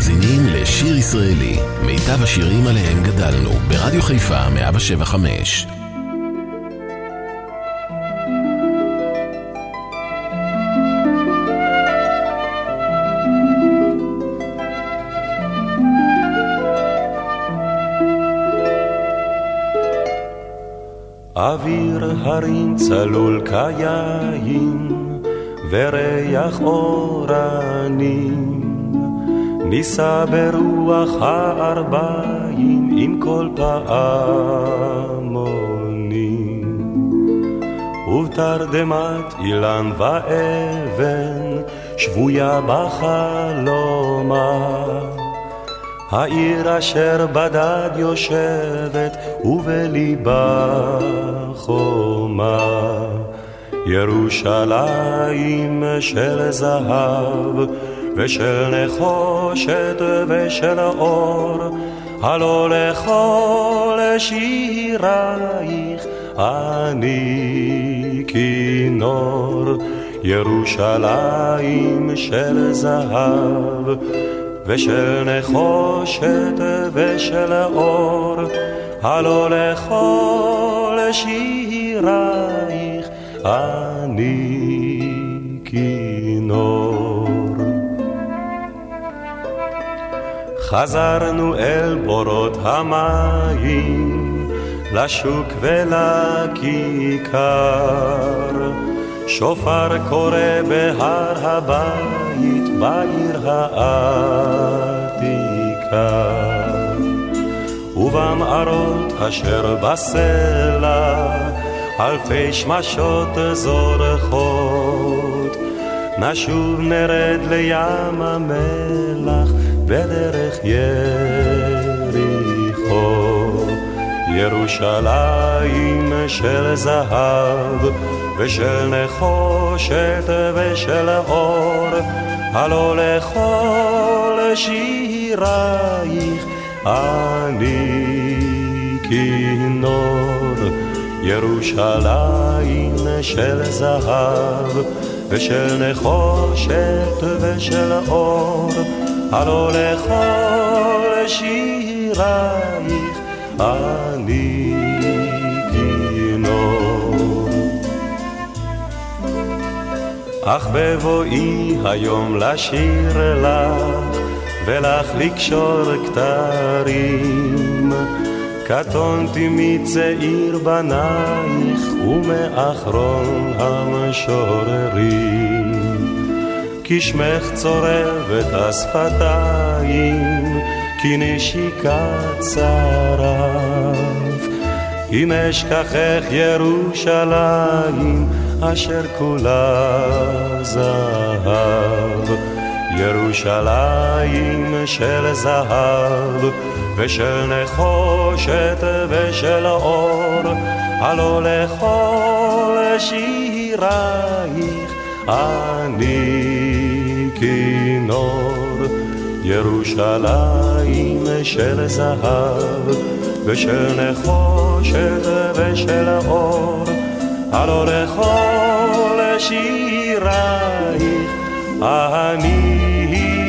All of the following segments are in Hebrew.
מאזינים לשיר ישראלי, מיטב השירים עליהם גדלנו, ברדיו חיפה 175. אוויר הרים צלול כיין וריח אורנים נישא ברוח הארבעים עם כל פעמונים ובתרדמת אילן ואבן שבויה בחלומה. העיר אשר בדד יושבת ובליבה חומה. ירושלים של זהב ושל נחושת ושל אור הלא לכל שירייך אני כינור ירושלים של זהב ושל נחושת ושל אור, הלא לכל שירייך אני כינור. חזרנו אל בורות המים, לשוק ולכיכר, שופר קורא בהר הבית, בעיר העתיקה. ובמערות אשר בסלע, אלפי שמשות זורחות. נשוב נרד לים המלח בדרך יריחו. ירושלים של זהב ושל נחושת ושל אור, הלא לכל שירייך אני כינור. ירושלים של זהב ושל נחושת ושל אור, הלא לכל שירייך אני כינור. אך בבואי היום לשיר לך, ולך לקשור כתרים, קטונתי מצעיר בנייך ומאחרון המשוררים. כי שמך צורבת השפתיים, כי נשיקת צרף. אם אשכחך ירושלים, אשר כולה זהב. ירושלים של זהב, ושל נחושת ושל אור, הלא לכל שירייך אני כינור. ירושלים של זהב, ושל נחושת ושל אור, הלא לכל שירייך אני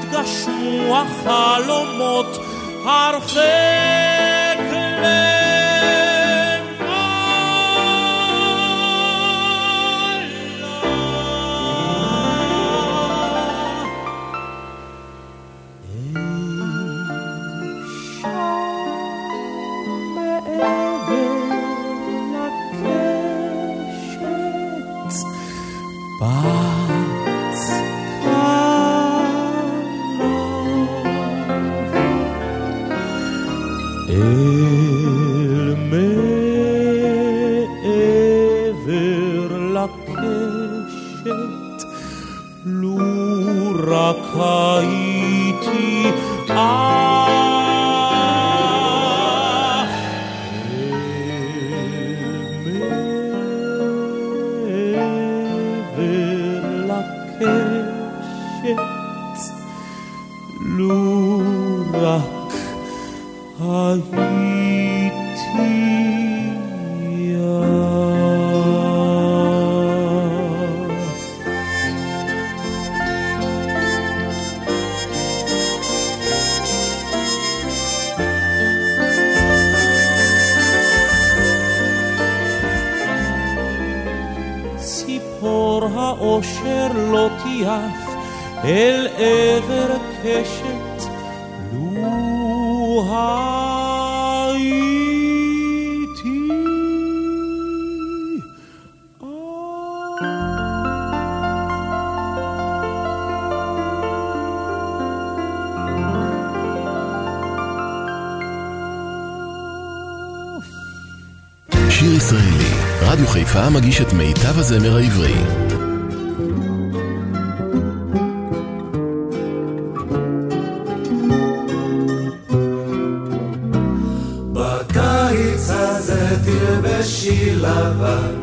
יתגשמו החלומות, הרחק חיפה מגיש את מיטב הזמר העברי. בקיץ הזה תלבשי לבן,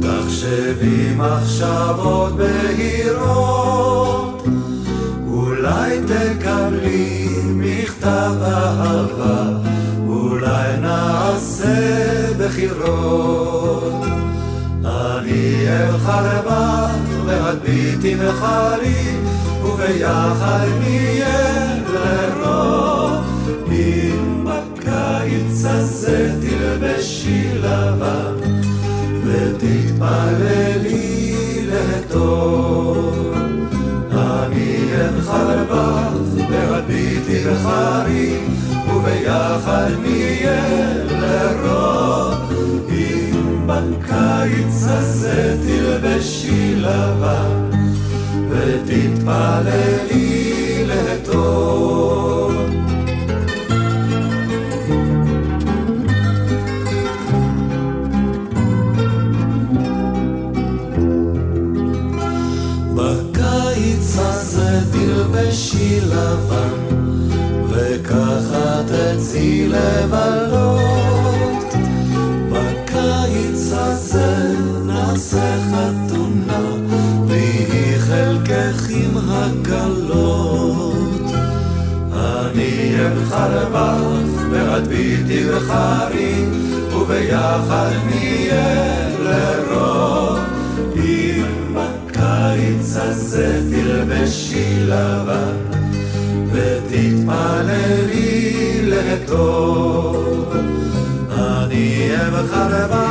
תחשבי מחשבות מחרי וביחד נהיה לרוב. אם בקיץ הזה תלבשי לבן ותתפללי לטוב אני חרבה והביטי מחרי וביחד נהיה לרוב. בקיץ הזה תלבשי לבן ותתפללי לטוב. בקיץ הזה תלבשי לבן וככה תצאי לבלות בך, ואת ביתי בחרי, וביחד נהיה לרוב. אם בקיץ הזה תלבשי לבן, ותתפללי לטוב. אני אבחר בך,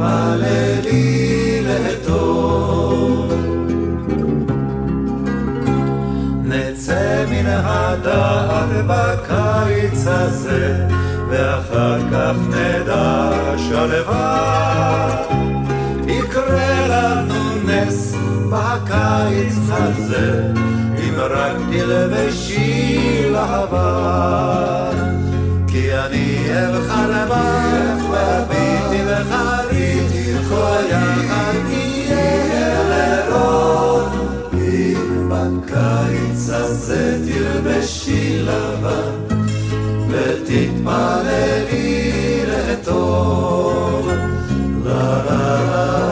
ותתפללי לטוב. נצא מן הדעת בקיץ הזה, ואחר כך נדע שלווה. יקרה לנו נס בקיץ הזה, אם רק תלבשי לבן. כי ואני אבחר והביטי וחריתי, כל יחד נהיה לרון. לטוב. לה לה לה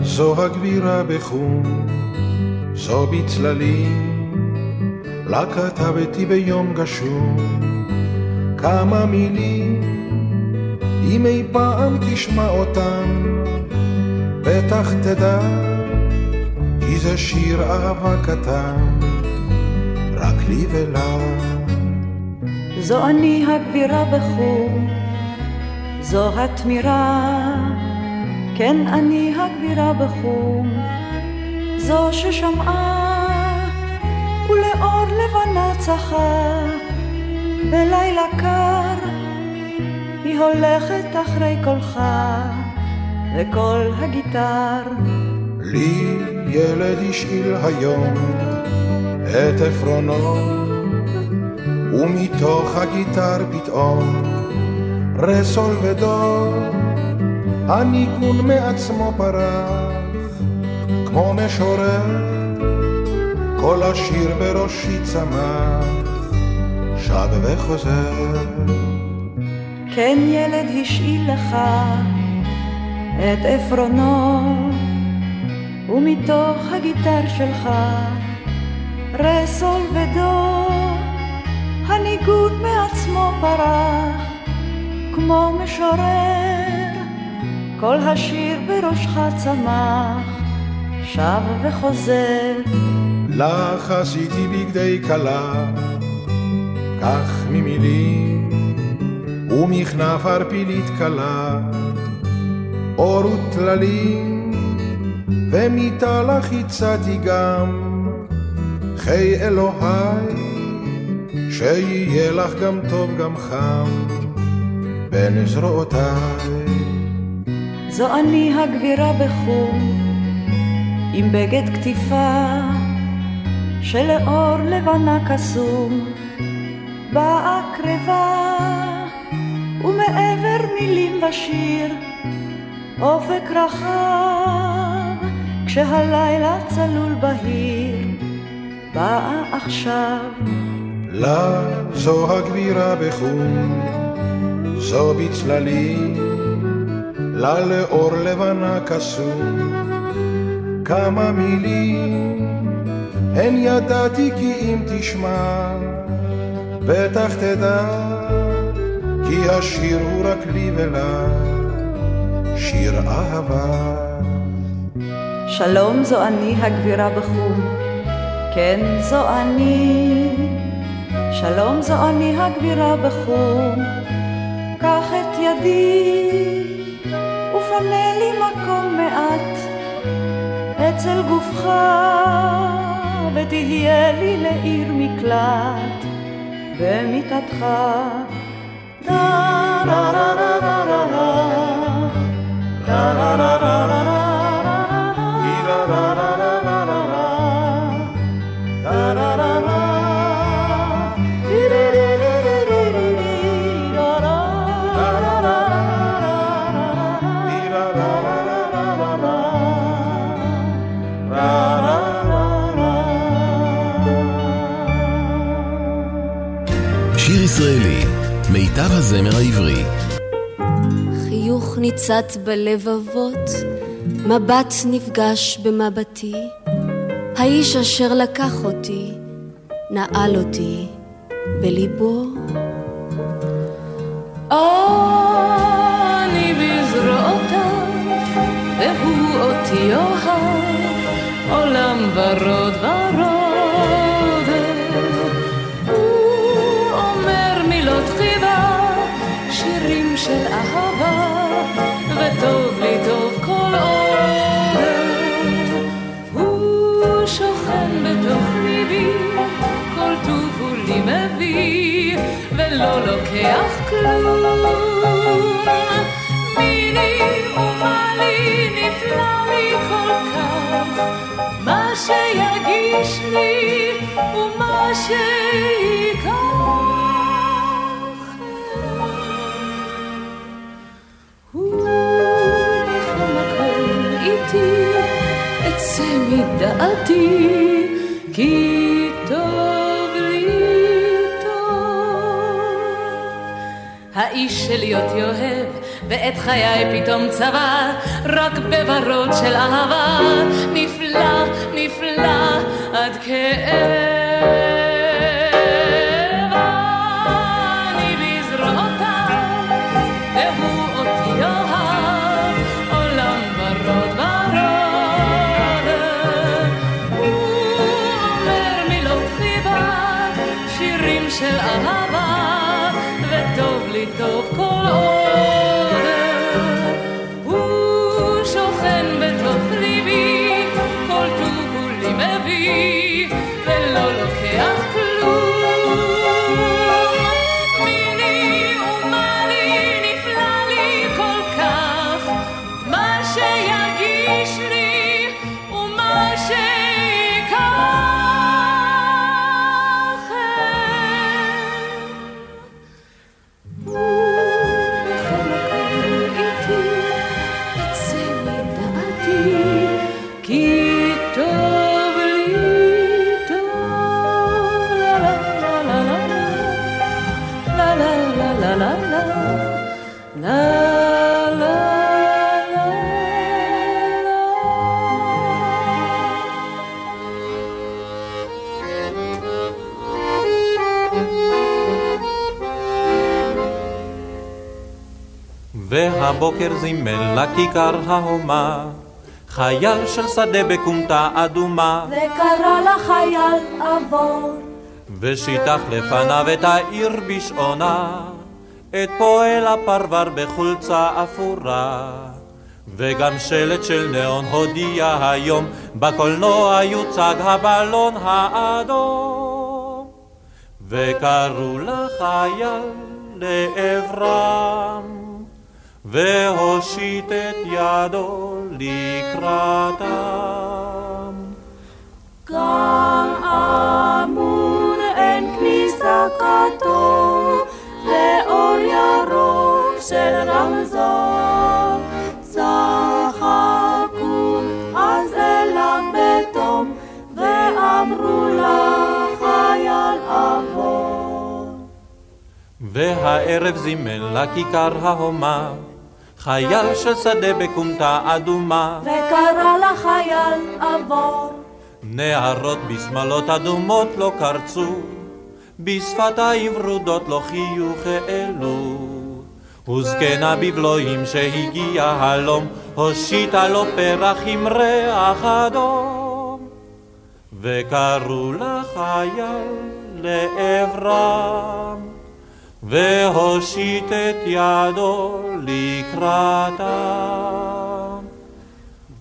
זו הגבירה בחום, זו בצללים, לה כתבתי ביום גשום כמה מילים, אם אי פעם תשמע אותם, בטח תדע, כי זה שיר אהבה קטן, רק לי ולה. זו אני הגבירה בחום, זו התמירה כן אני הגבירה בחום, זו ששמעה ולאור לבנה צחה, בלילה קר היא הולכת אחרי קולך וקול הגיטר. לי ילד השאיל היום את עפרונו, ומתוך הגיטר פתאום רסול ודור הניגון מעצמו פרח, כמו משורר, כל השיר בראשי צמח, שב וחוזר. כן ילד השאיל לך את עפרונו, ומתוך הגיטר שלך רסול ודו, הניגון מעצמו פרח, כמו משורר. כל השיר בראשך צמח, שב וחוזר. לך עשיתי בגדי כלה, כך ממילים, ומכנף ערפילית כלה, אור וטללים, ומיתה לך הצעתי גם, חיי אלוהי, שיהיה לך גם טוב גם חם, בין זרועותיי. זו אני הגבירה בחום, עם בגד כתיפה, שלאור לבנה קסום, באה קרבה, ומעבר מילים ושיר, אופק רחב, כשהלילה צלול בהיר, באה עכשיו. לה זו הגבירה בחום, זו בצללים. לה לאור לבנה קסום. כמה מילים הן ידעתי כי אם תשמע, בטח תדע, כי השיר הוא רק לי ולה, שיר אהבה. שלום זו אני הגבירה בחום, כן זו אני. שלום זו אני הגבירה בחום, קח את ידי פנה לי מקום מעט אצל גופך, ותהיה לי לעיר מקלט במיטתך. דה רה רה רה רה רה רה רה רה רה רה הישראלי, מיטב הזמר העברי. חיוך ניצת בלבבות, מבט נפגש במבטי, האיש אשר לקח אותי, נעל אותי בליבו. אני בזרועותיו, והוא אותי אוהב, עולם ורוד ורוד. ולא לוקח כלום. מיני ומה לי נפלא לי כל כך, מה שיגיש לי ומה שיקח. אצא מדעתי, כי האיש שלי אותי אוהב, ואת חיי פתאום צבע, רק בוורוד של אהבה, נפלא, נפלא, עד כאב. הבוקר זימן לכיכר ההומה. חייל של שדה בכומתה אדומה. וקרא לחייל עבור. ושיטח לפניו את העיר בשעונה. את פועל הפרבר בחולצה אפורה. וגם שלט של נאון הודיע היום בקולנוע יוצג הבלון האדום. וקראו לחייל לעברם והושיט את ידו לקראתם. גם אמון אין כניסה כתוב, לאור ירוק של רמזור. צחקו אז אליו בתום, ואמרו לחייל עבור. והערב זימן לכיכר ההומה חייל של שדה בכומתה אדומה, וקרא לחייל עבור. נערות בשמלות אדומות לא קרצו, בשפתיים ורודות לא חיוך העלו. וזקנה בבלועים שהגיע הלום, הושיטה לו פרח עם ריח אדום. וקראו לחייל לעברם. והושיט את ידו לקראתם.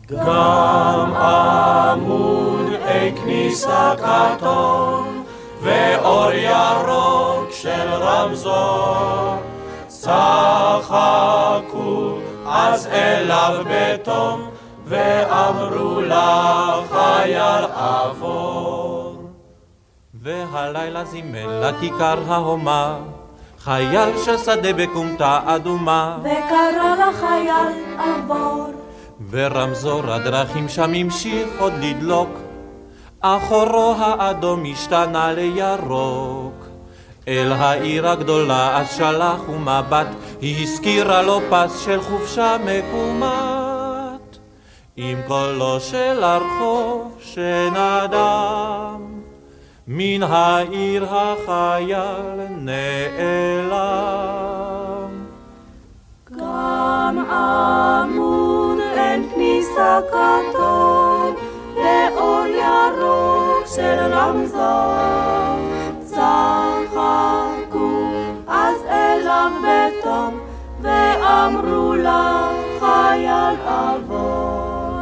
גם עמוד אי כניסה כתום, ואור ירוק של רמזור, צחקו אז אליו בתום, ואמרו לחייל עבור. והלילה זימן לכיכר ההומה, חייל של שדה בכומתה אדומה, וקרא לחייל עבור. ורמזור הדרכים שם המשיך עוד לדלוק, אך אורו האדום השתנה לירוק. אל העיר הגדולה אז שלח ומבט, היא הזכירה לו פס של חופשה מקומת. עם קולו של הרחוב שנדם. מן העיר החייל נעלם. גם עמוד אין כניסה כתום, ואור ירוק של רמזור. צחקו אז אליו בתום, ואמרו לה חייל עבור.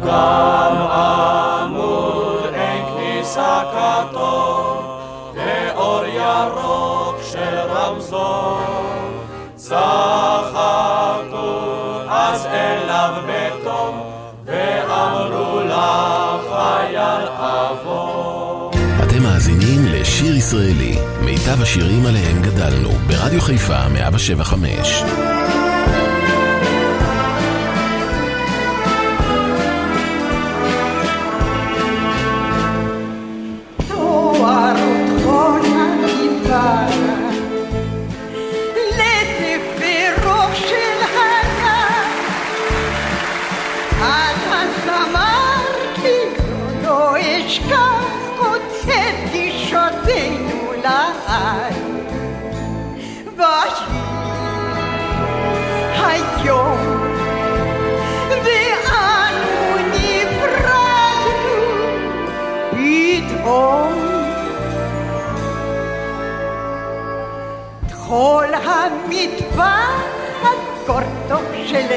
גם עמוד הטוב, כאור ירוק שרמזו. צחקו אז אליו בתום, ואמרו לחייל אבו. אתם מאזינים לשיר ישראלי, מיטב השירים עליהם גדלנו, ברדיו חיפה 175.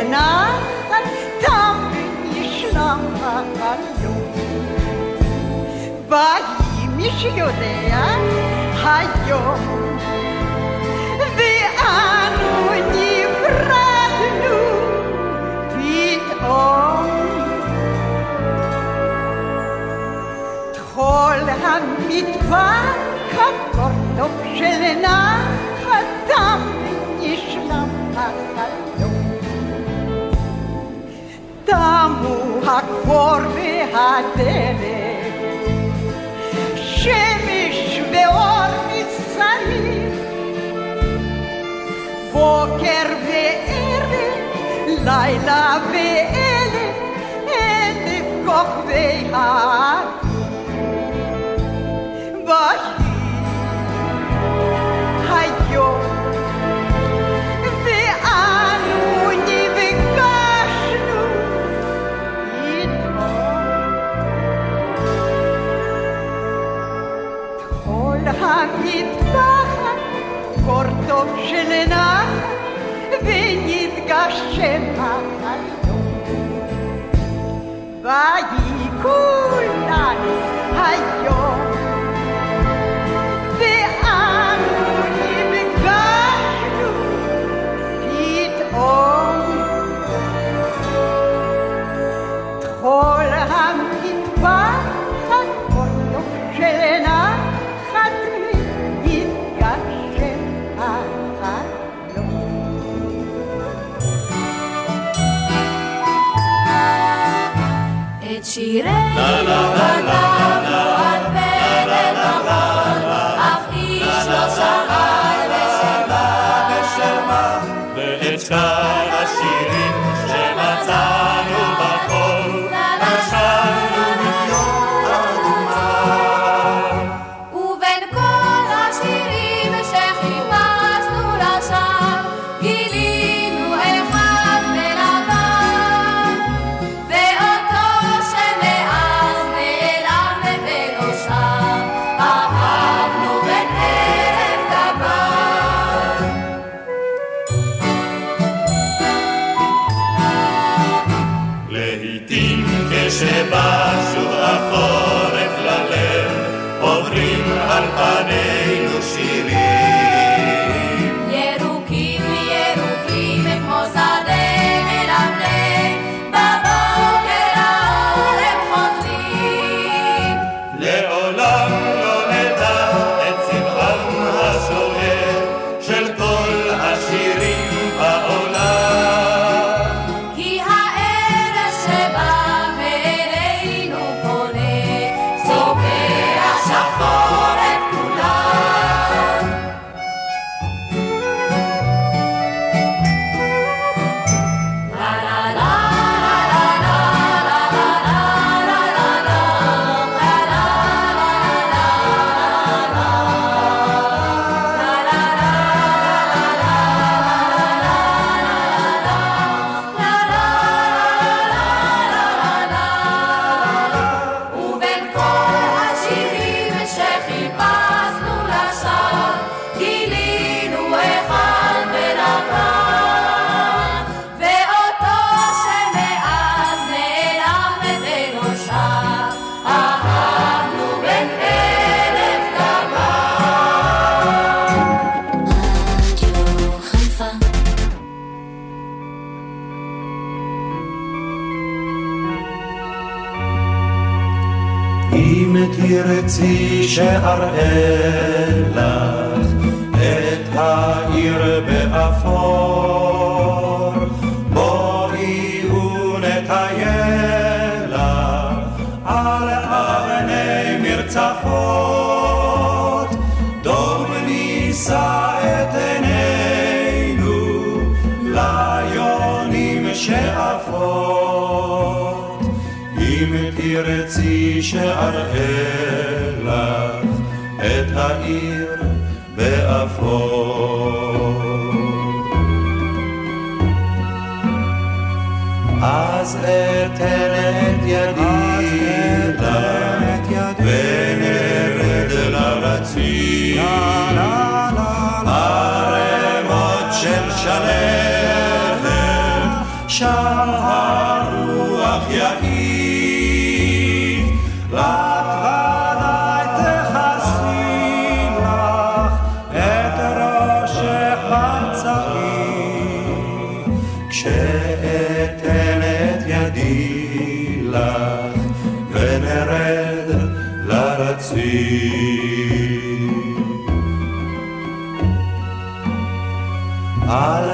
של נחל תמיד ישלם החלום. והאם מי שיודע היום ואנו נפרדנו פתאום כל המטבח הקורטו של נחל אדם μου ακορβεατέλε Шеми швеорни сами Бокер ве эрли Лайла ве эле Эле кох ве хай טוב של נחל ונתגשם החלום ויהי כולנו היום את שירנו כתבנו על פלט לבן, אך איש לא שאל בשמה. ואת שכר השירים Witin, que se vas שאראה לך את העיר באפור, בואי ונטייל על אבני מרצפות, דום נישא את עינינו ליונים שאפות, אם תרצי שאראה eternamente.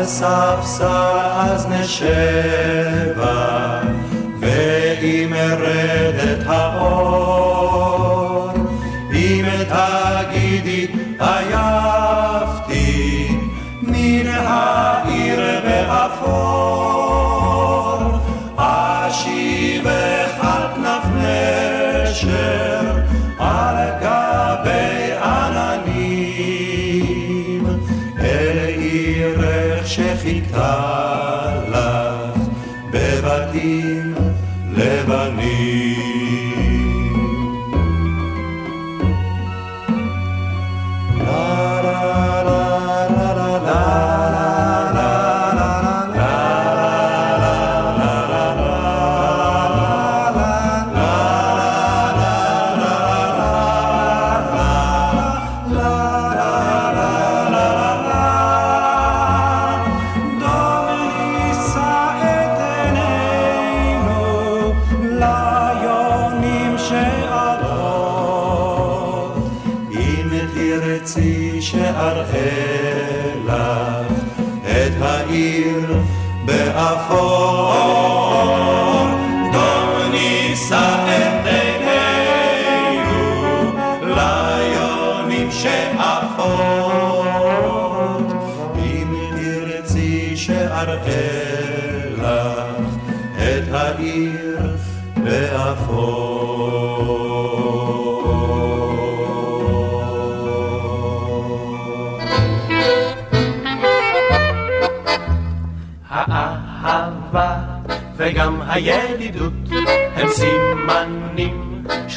ספסל אז נשבה ואם ארד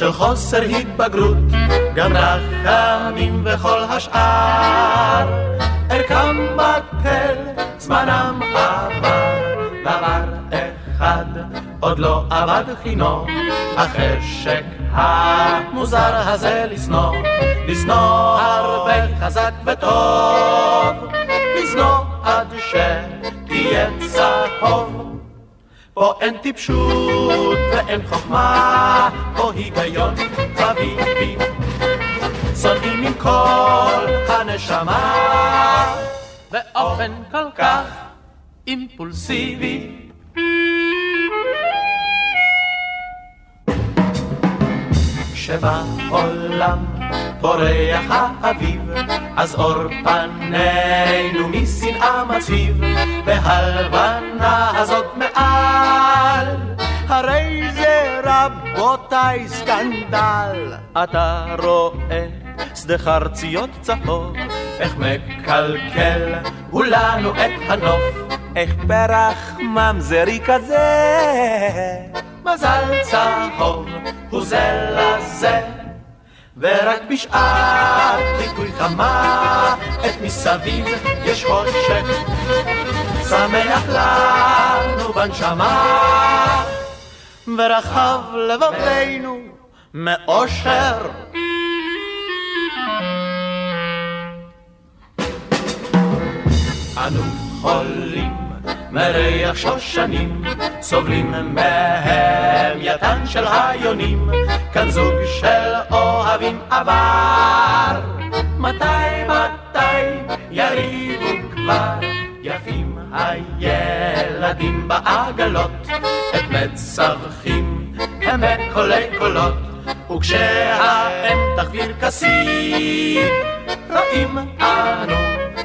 של חוסר התבגרות, גם רחמים וכל השאר. ערכם בטל, זמנם עבר, דבר אחד עוד לא עבד חינו, החשק המוזר הזה לשנוא, לשנוא הרבה חזק וטוב, לשנוא עד שתהיה צהוב. פה אין טיפשות ואין חוכמה, פה היגיון חביבי. שונאים עם כל הנשמה, באופן כל כך אימפולסיבי. כשבעולם פורח האביב, אז אור פנינו משנאה מצהיב, והלבנה הזאת מעל, הרי זה רבותיי סקנדל. אתה רואה שדה חרציות צהוב, איך מקלקל הוא לנו את הנוף, איך פרח ממזרי כזה. מזל צהוב הוא זה לזה, ורק בשעת ליקוי חמה, את מסביב יש חושך, שמח לנו בנשמה, ורחב לבבינו מאושר. אנו חולים מריח שושנים, סובלים מהם יתן של היונים, כאן זוג של אוהבים עבר. מתי, מתי יריבו כבר, הילדים בעגלות, את מצווחים הם בקולי קולות, וכשהאם תחביר כסיד, רואים אנו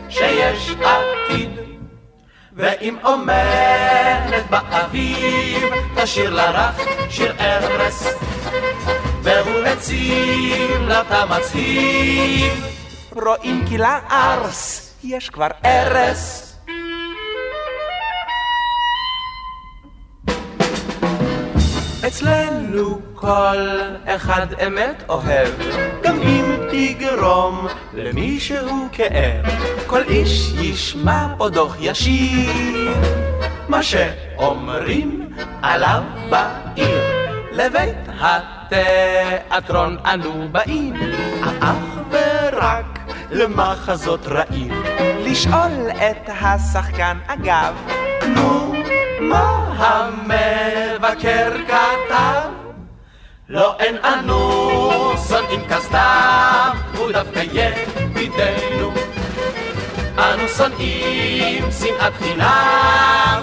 שיש עתיד. ואם עומדת באביב, תשאיר לה רך שיר ארס, והוא הציב לה את המצהיב. רואים כי לארס יש כבר ארס. אצלנו כל אחד אמת אוהב, גם אם תגרום למישהו כאב. כל איש ישמע פה דוח ישיר, מה שאומרים עליו בעיר. לבית התיאטרון אנו באים, אך ורק למחזות רעים. לשאול את השחקן אגב, מה המבקר כתב? לא אין אנו שונאים כסתיו, הוא דווקא ידידנו. אנו שונאים שנאת חינם.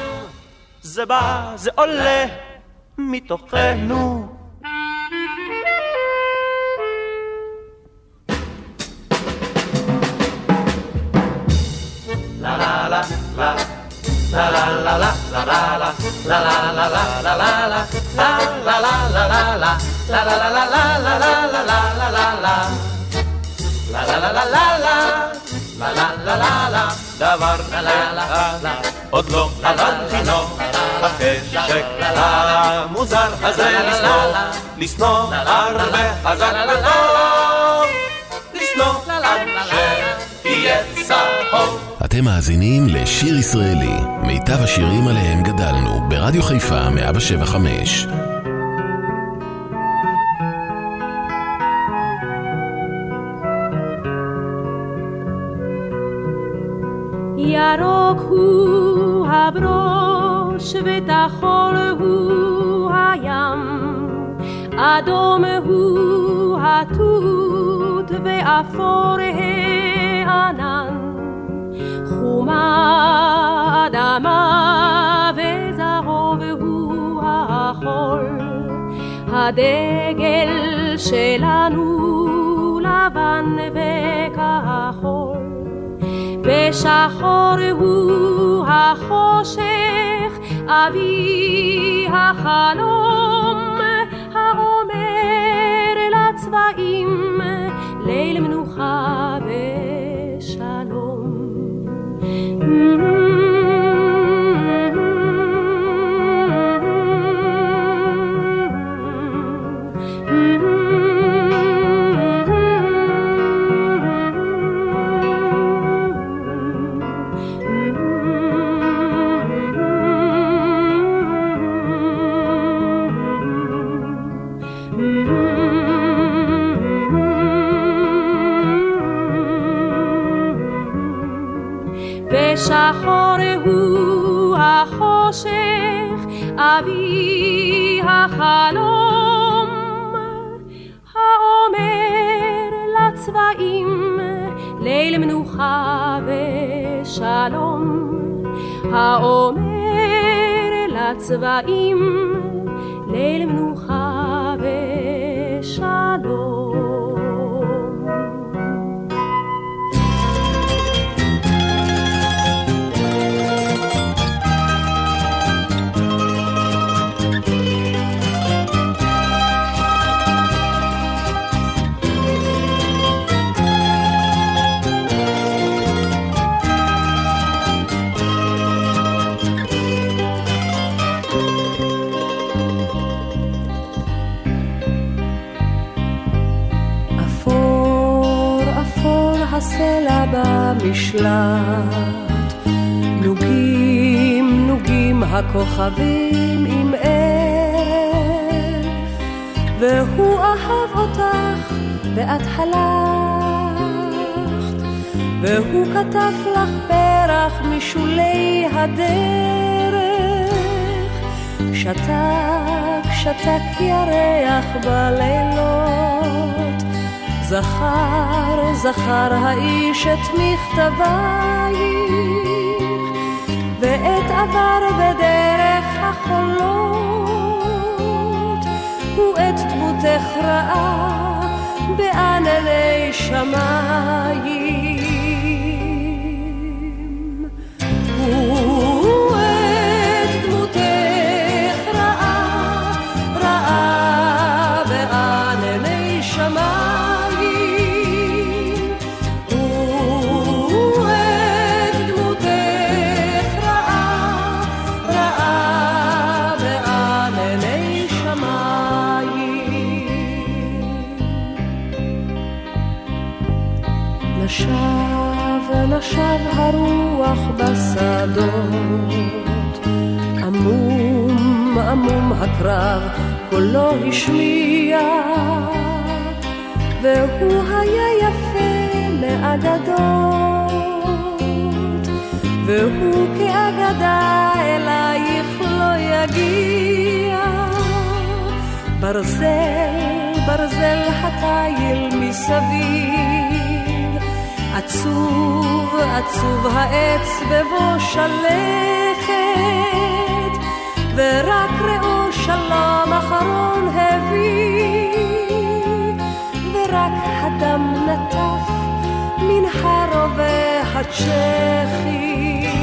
זה בא, זה עולה מתוכנו. la la la la דבר עוד לא למדתי נו בחשק המוזר הזה לשנוא לשנוא הרבה חזק וטוב לשנוא עד שתהיה צהוב אתם מאזינים לשיר ישראלי, מיטב השירים עליהם גדלנו, ברדיו חיפה 175. ירוק הוא הברוש וטחול הוא הים, אדום הוא התות ואפור הענן, חומה אדמה וזהוב הוא החול, הדגל שלנו לבן וכחול. ושחור הוא החושך, אבי החלום, האומר לצבעים, ליל מנוחה ושלום. אבי החלום, האומר לצבעים, ליל מנוחה ושלום, האומר לצבעים, ליל מנוחה ושלום. במשלט, נוגים, נוגים הכוכבים עם ער, והוא אהב אותך ואת הלכת, והוא כתב לך פרח משולי הדרך, שתק, שתק ירח בלילות, זכר, זכר האיש את מכתבייך, ואת עבר בדרך החולות, ואת דמותך ראה בענני שמיים. בשדות, עמום עמום הקרב קולו השמיע, והוא היה יפה מאגדות, והוא כאגדה אלייך לא יגיע. ברזל, ברזל התיל מסביב עצוב, עצוב העץ בבוא שלכת, ורק ראו שלום אחרון הביא, ורק הדם נטף מן הרובה הצ'כי.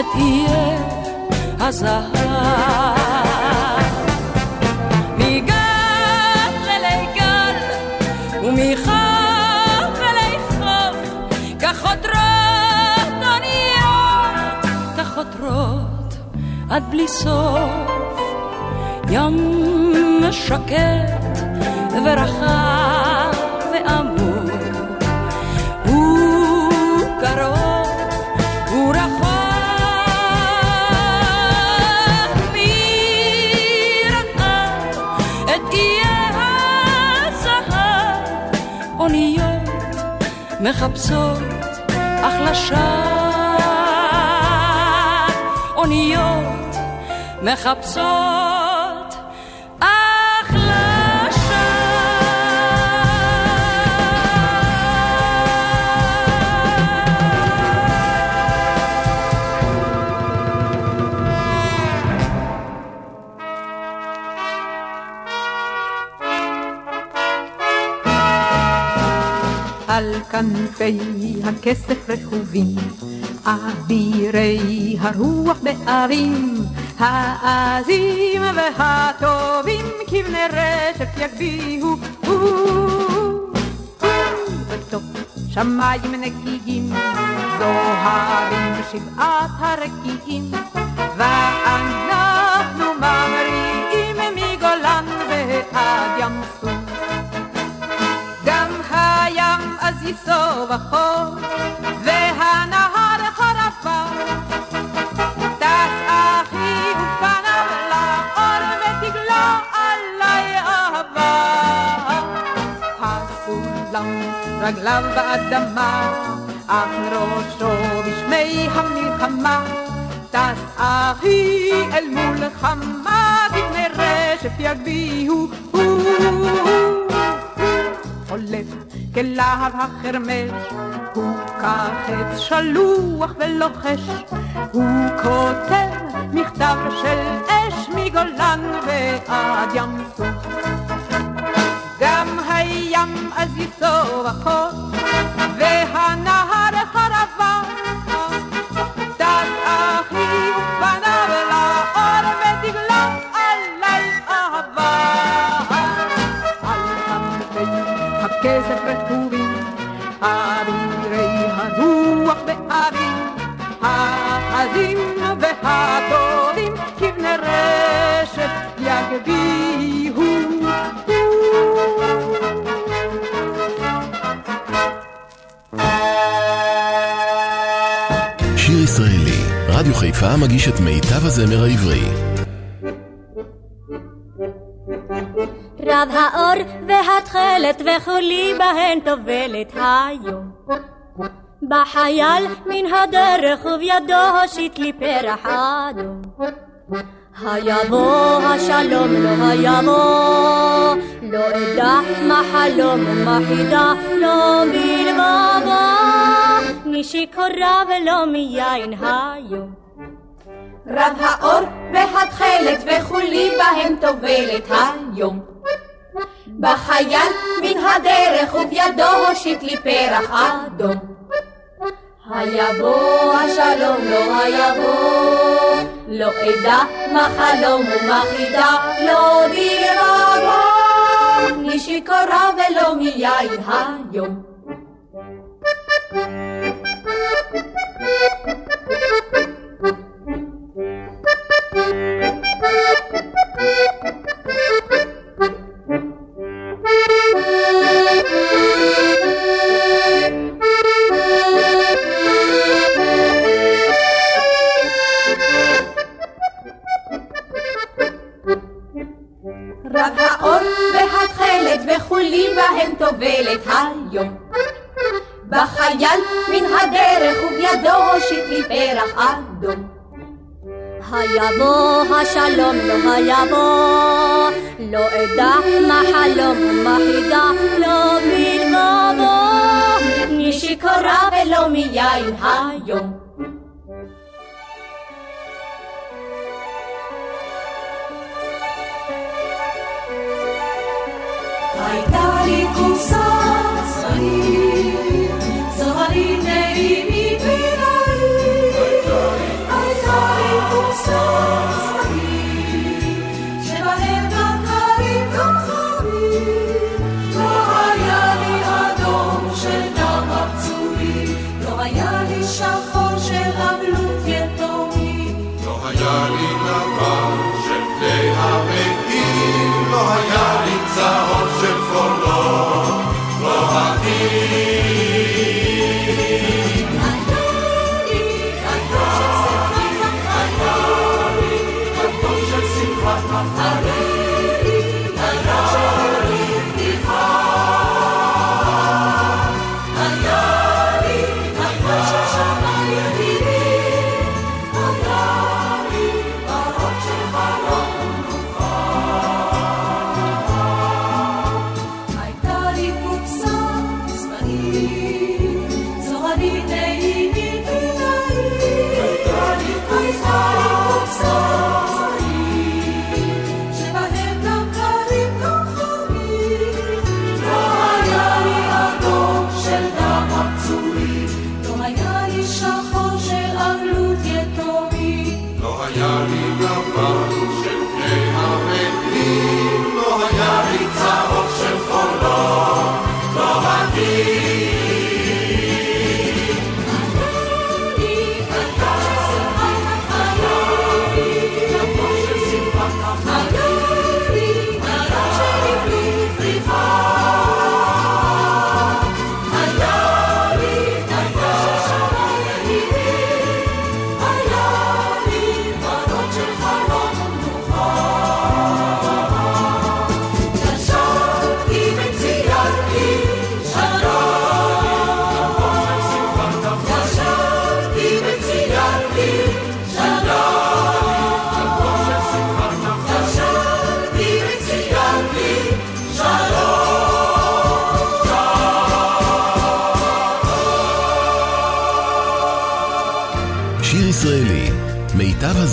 ותהיה הזהב. מגל אלי גל ומחוף אלי חוף, כך חותרות אוניות, כך חותרות עד בלי סוף. ים שקט ורחב ועמוק, הוא קרוב מחפשות החלשה. אוניות מחפשות כנפי הכסף רכובים, אבירי הרוח בערים, העזים והטובים כבני רשת יגביהו, בתוך שמיים נקיים, זוהרים שבעת הרקיעים, ואנחנו ייסוב החור, והנהר חרפה. טס אחי ופניו לאור ותגלו עלי אהבה. הסולם רגליו באדמה, אך ראשו בשמי המלחמה. טס אחי אל מול חמה, בבני רשף יגביהו. חולף כלהב החרמש, הוא כחץ שלוח ולוחש, הוא כותב מכתב של אש מגולן ועד ים סוף. גם הים אז ייסוב החור, והנהר האחזים והטובים כבני רשת יגביהו. שיר ישראלי, רדיו חיפה מגיש את מיטב הזמר העברי. רב האור והתכלת וכולי בהן טובלת היום. בחייל מן הדרך ובידו הושיט לי פרח אדום. היבוא השלום לא היבוא, לא אדע מה חלום ומה חידה, לא בלבבו, משיכורה ולא מיין היום. רב האור והתכלת וכולי בהם טובלת היום. בחייל מן הדרך ובידו הושיט לי פרח אדום. היבוא השלום לא היבוא, לא אדע מה חלום ומה חידה, לא בלבבו, משיכורה ולא מיין היום. מיין היום. Lord.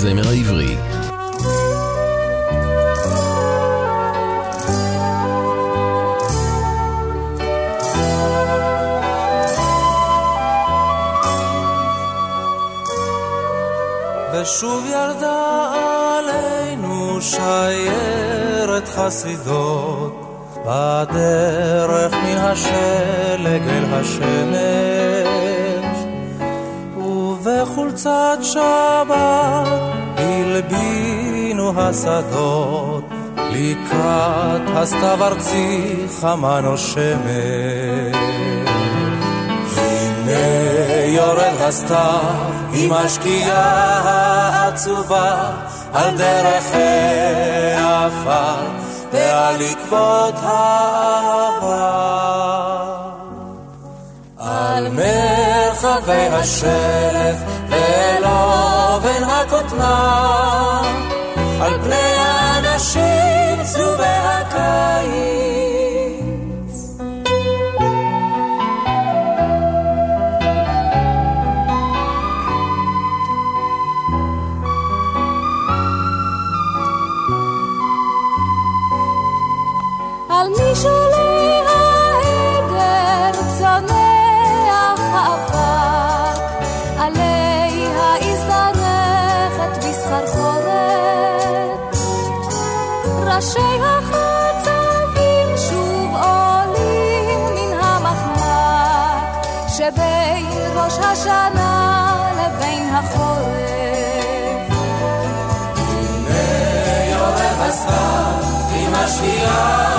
הזמר העברי. ושוב ירדה עלינו שיירת חסידות בדרך מן השלג אל השמש ובחולצת שבת הלבינו השדות לקראת הסתיו ארצי חמה נושמת. הנה יורד הסתיו עם השקיעה העצובה על דרך העפר ועל עקבות האהבה. על מרחבי השלף ולא בין הכותנה, על פני האנשים צובי הקיץ. עם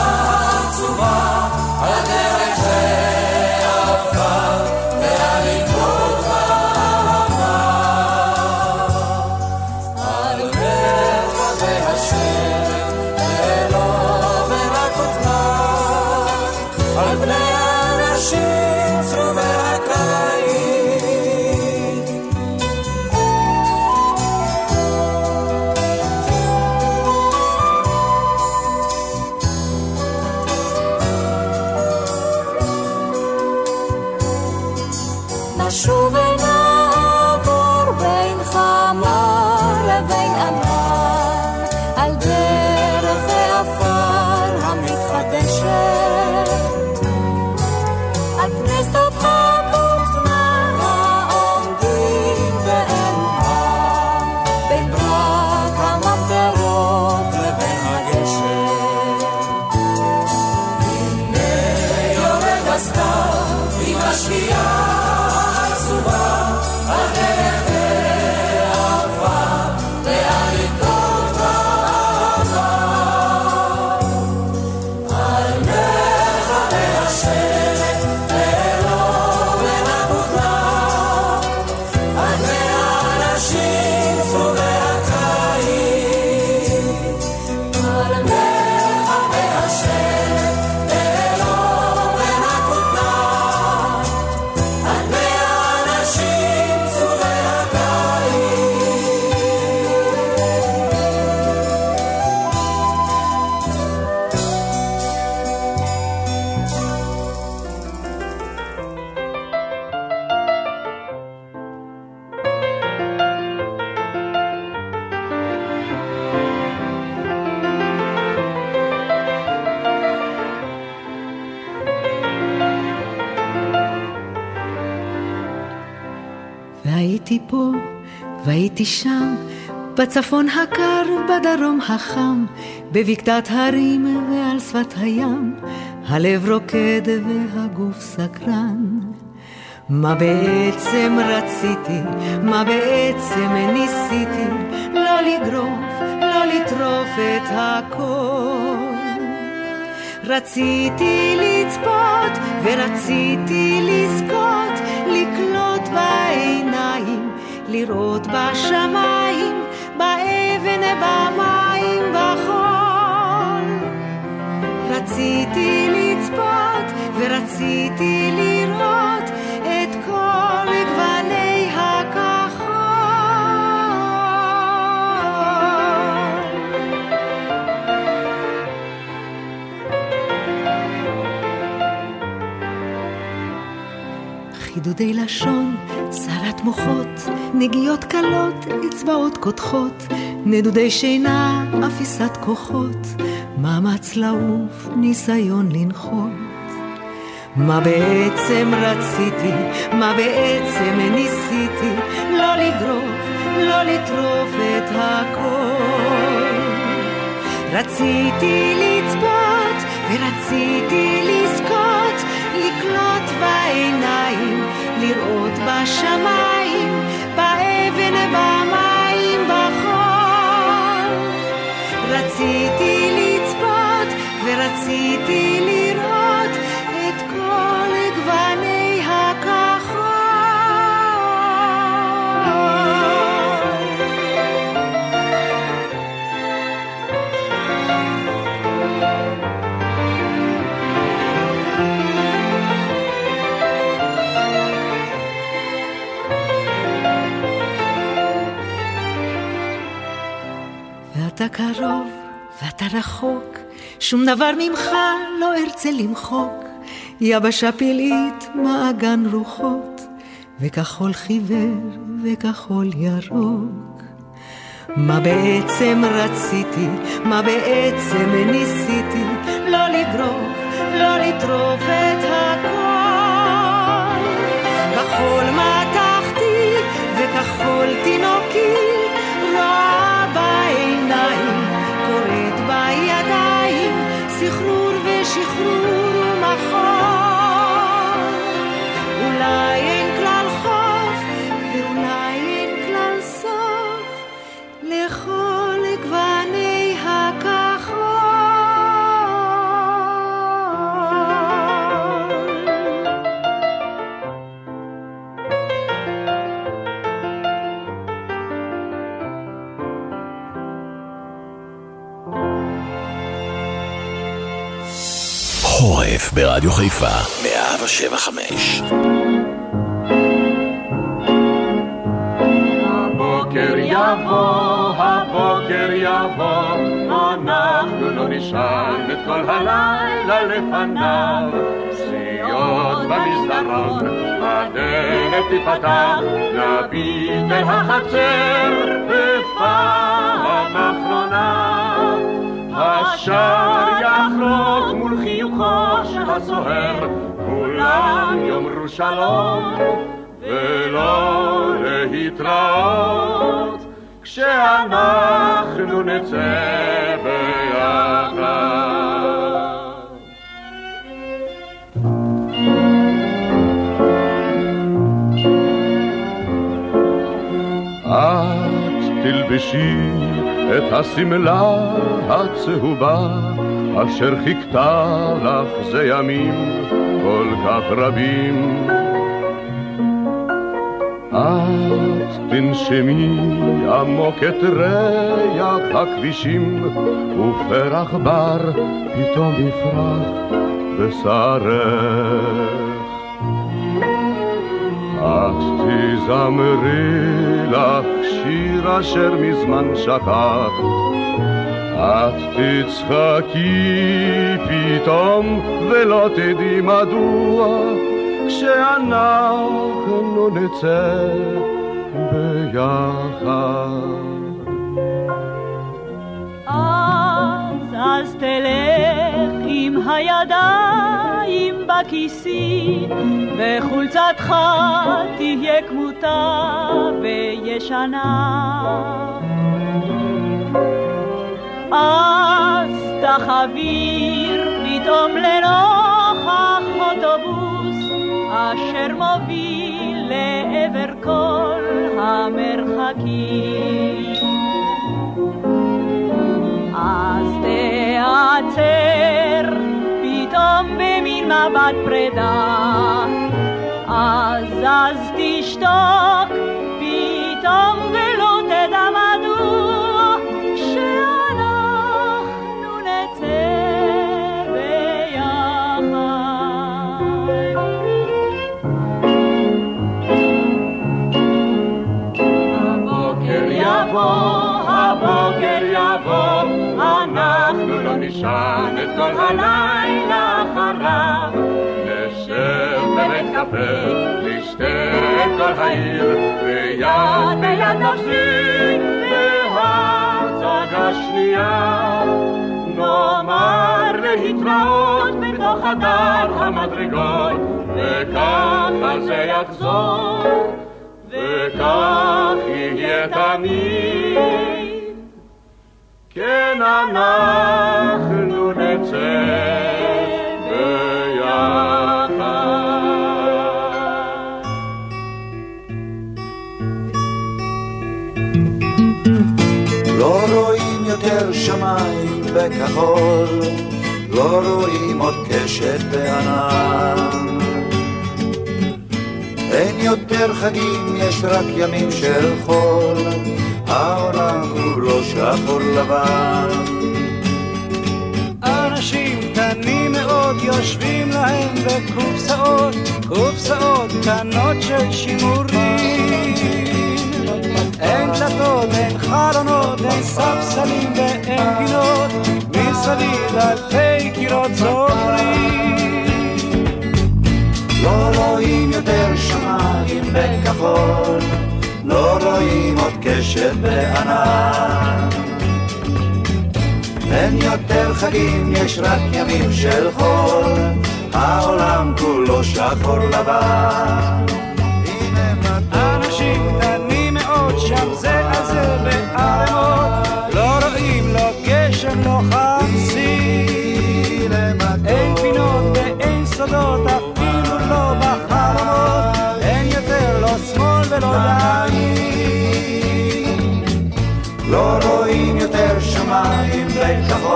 והייתי פה, והייתי שם, בצפון הקר, בדרום החם, בבקעת הרים ועל שפת הים, הלב רוקד והגוף סקרן. מה בעצם רציתי, מה בעצם ניסיתי, לא לגרוף, לא לטרוף את הכל. רציתי לצפות ורציתי לזכות, לקלוט בעיניים, לראות בשמיים, באבן, במים, בחול. רציתי לצפות ורציתי לראות את כל גווני הכחול. חידודי לשון, סערת מוחות, נגיעות קלות, אצבעות קודחות, נדודי שינה, אפיסת כוחות, מאמץ לעוף, ניסיון לנחות. מה בעצם רציתי, מה בעצם ניסיתי, לא לגרוף, לא לטרוף את הכל. רציתי לצפות ורציתי לזכות, לקלוט בעיניים, לראות בשמיים, באבן, במים, בחול. רציתי לצפות ורציתי לראות קרוב ואתה רחוק, שום דבר ממך לא ארצה למחוק. יבשה פלאית, מעגן רוחות, וכחול חיוור וכחול ירוק. מה בעצם רציתי, מה בעצם ניסיתי, לא לגרוף, לא לטרוף את הכל. כחול מתחתי וכחול תינוקי, רואה through. ברדיו חיפה, 175. הבוקר יבוא, הבוקר יבוא, אנחנו לא נשאר את כל הלילה לפניו. פסיעות במסדרון, הדלת תיפתח, נביט אל החצר בפעם אחרונה. השער יחרוק מול חיוכו של הסוהר, כולם יאמרו שלום ולא להתראות כשאנחנו נצא ביחד. את תלבשי את השמלה הצהובה אשר חיכתה לך זה ימים כל כך רבים. את תנשמי עמוק את ריח הכבישים ופרח בר פתאום יפרח בשערך. את תזמרי לך שיר אשר מזמן שכחת, את תצחקי פתאום ולא תדעי מדוע, כשאנחנו נצא ביחד. אז, אז תלך עם הידיים בכיסים, וחולצתך תהיה כמותה וישנה. אז תחביר פתאום לנוכח אוטובוס, אשר מוביל לעבר כל המרחקים. נעצר פתאום במין מבט פרידה אז אז תשתוק כל הלילה אחריו. נשב בבית קפה, נשתה את כל העיר, ויד ביד נפסיק בהצגה שנייה. נאמר להתראות בתוך חדר המדרגות, וככה זה יחזור. וכך יהיה תמיד, כן אנחנו נצא ביחד. לא רואים יותר שמיים בכחול, לא רואים עוד קשת בענן. אין יותר חגים, יש רק ימים של חול, העולם כולו שחור לבן. קטנים מאוד יושבים להם בקופסאות, קופסאות קטנות של שימורים. אין דלתות, אין חלונות, אין ספסלים ואין גינות, מסביב אלפי קירות צוברים. לא רואים יותר שמיים בכחול, לא רואים עוד קשת בענן. אין יותר חגים, יש רק ימים של חול, העולם כולו שחור לבן.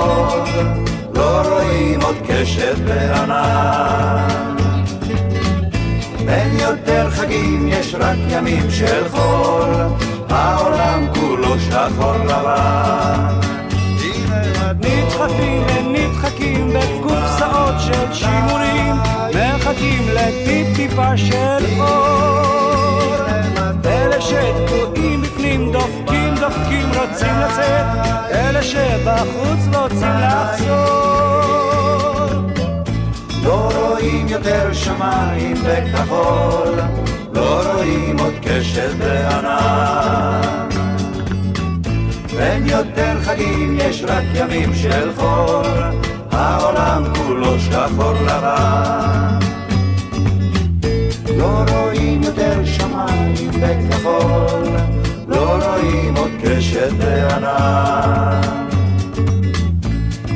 בכחול, לא רואים עוד קשת בענן. אין יותר חגים, יש רק ימים של חול, העולם כולו שחור לבן. נדחפים ונדחקים בקופסאות של שימורים, מחכים לטיפ-טיפה של אור. אלה שתקועים רוצים לצאת, אלה שבחוץ רוצים לחזור. לא רואים יותר שמיים בכחול, לא רואים עוד קשת בענן. אין יותר חגים, יש רק ימים של חול, העולם כולו שחור לבן. לא רואים יותר שמיים בכחול, רואים עוד קשת בענן.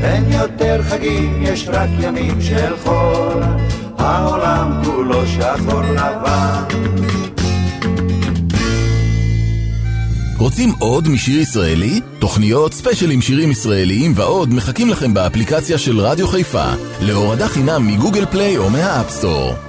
אין יותר חגים, יש רק ימים של חול, העולם כולו שחור לבן. רוצים עוד משיר ישראלי? תוכניות, ספיישלים שירים ישראליים ועוד מחכים לכם באפליקציה של רדיו חיפה להורדה חינם מגוגל פליי או מהאפסטור.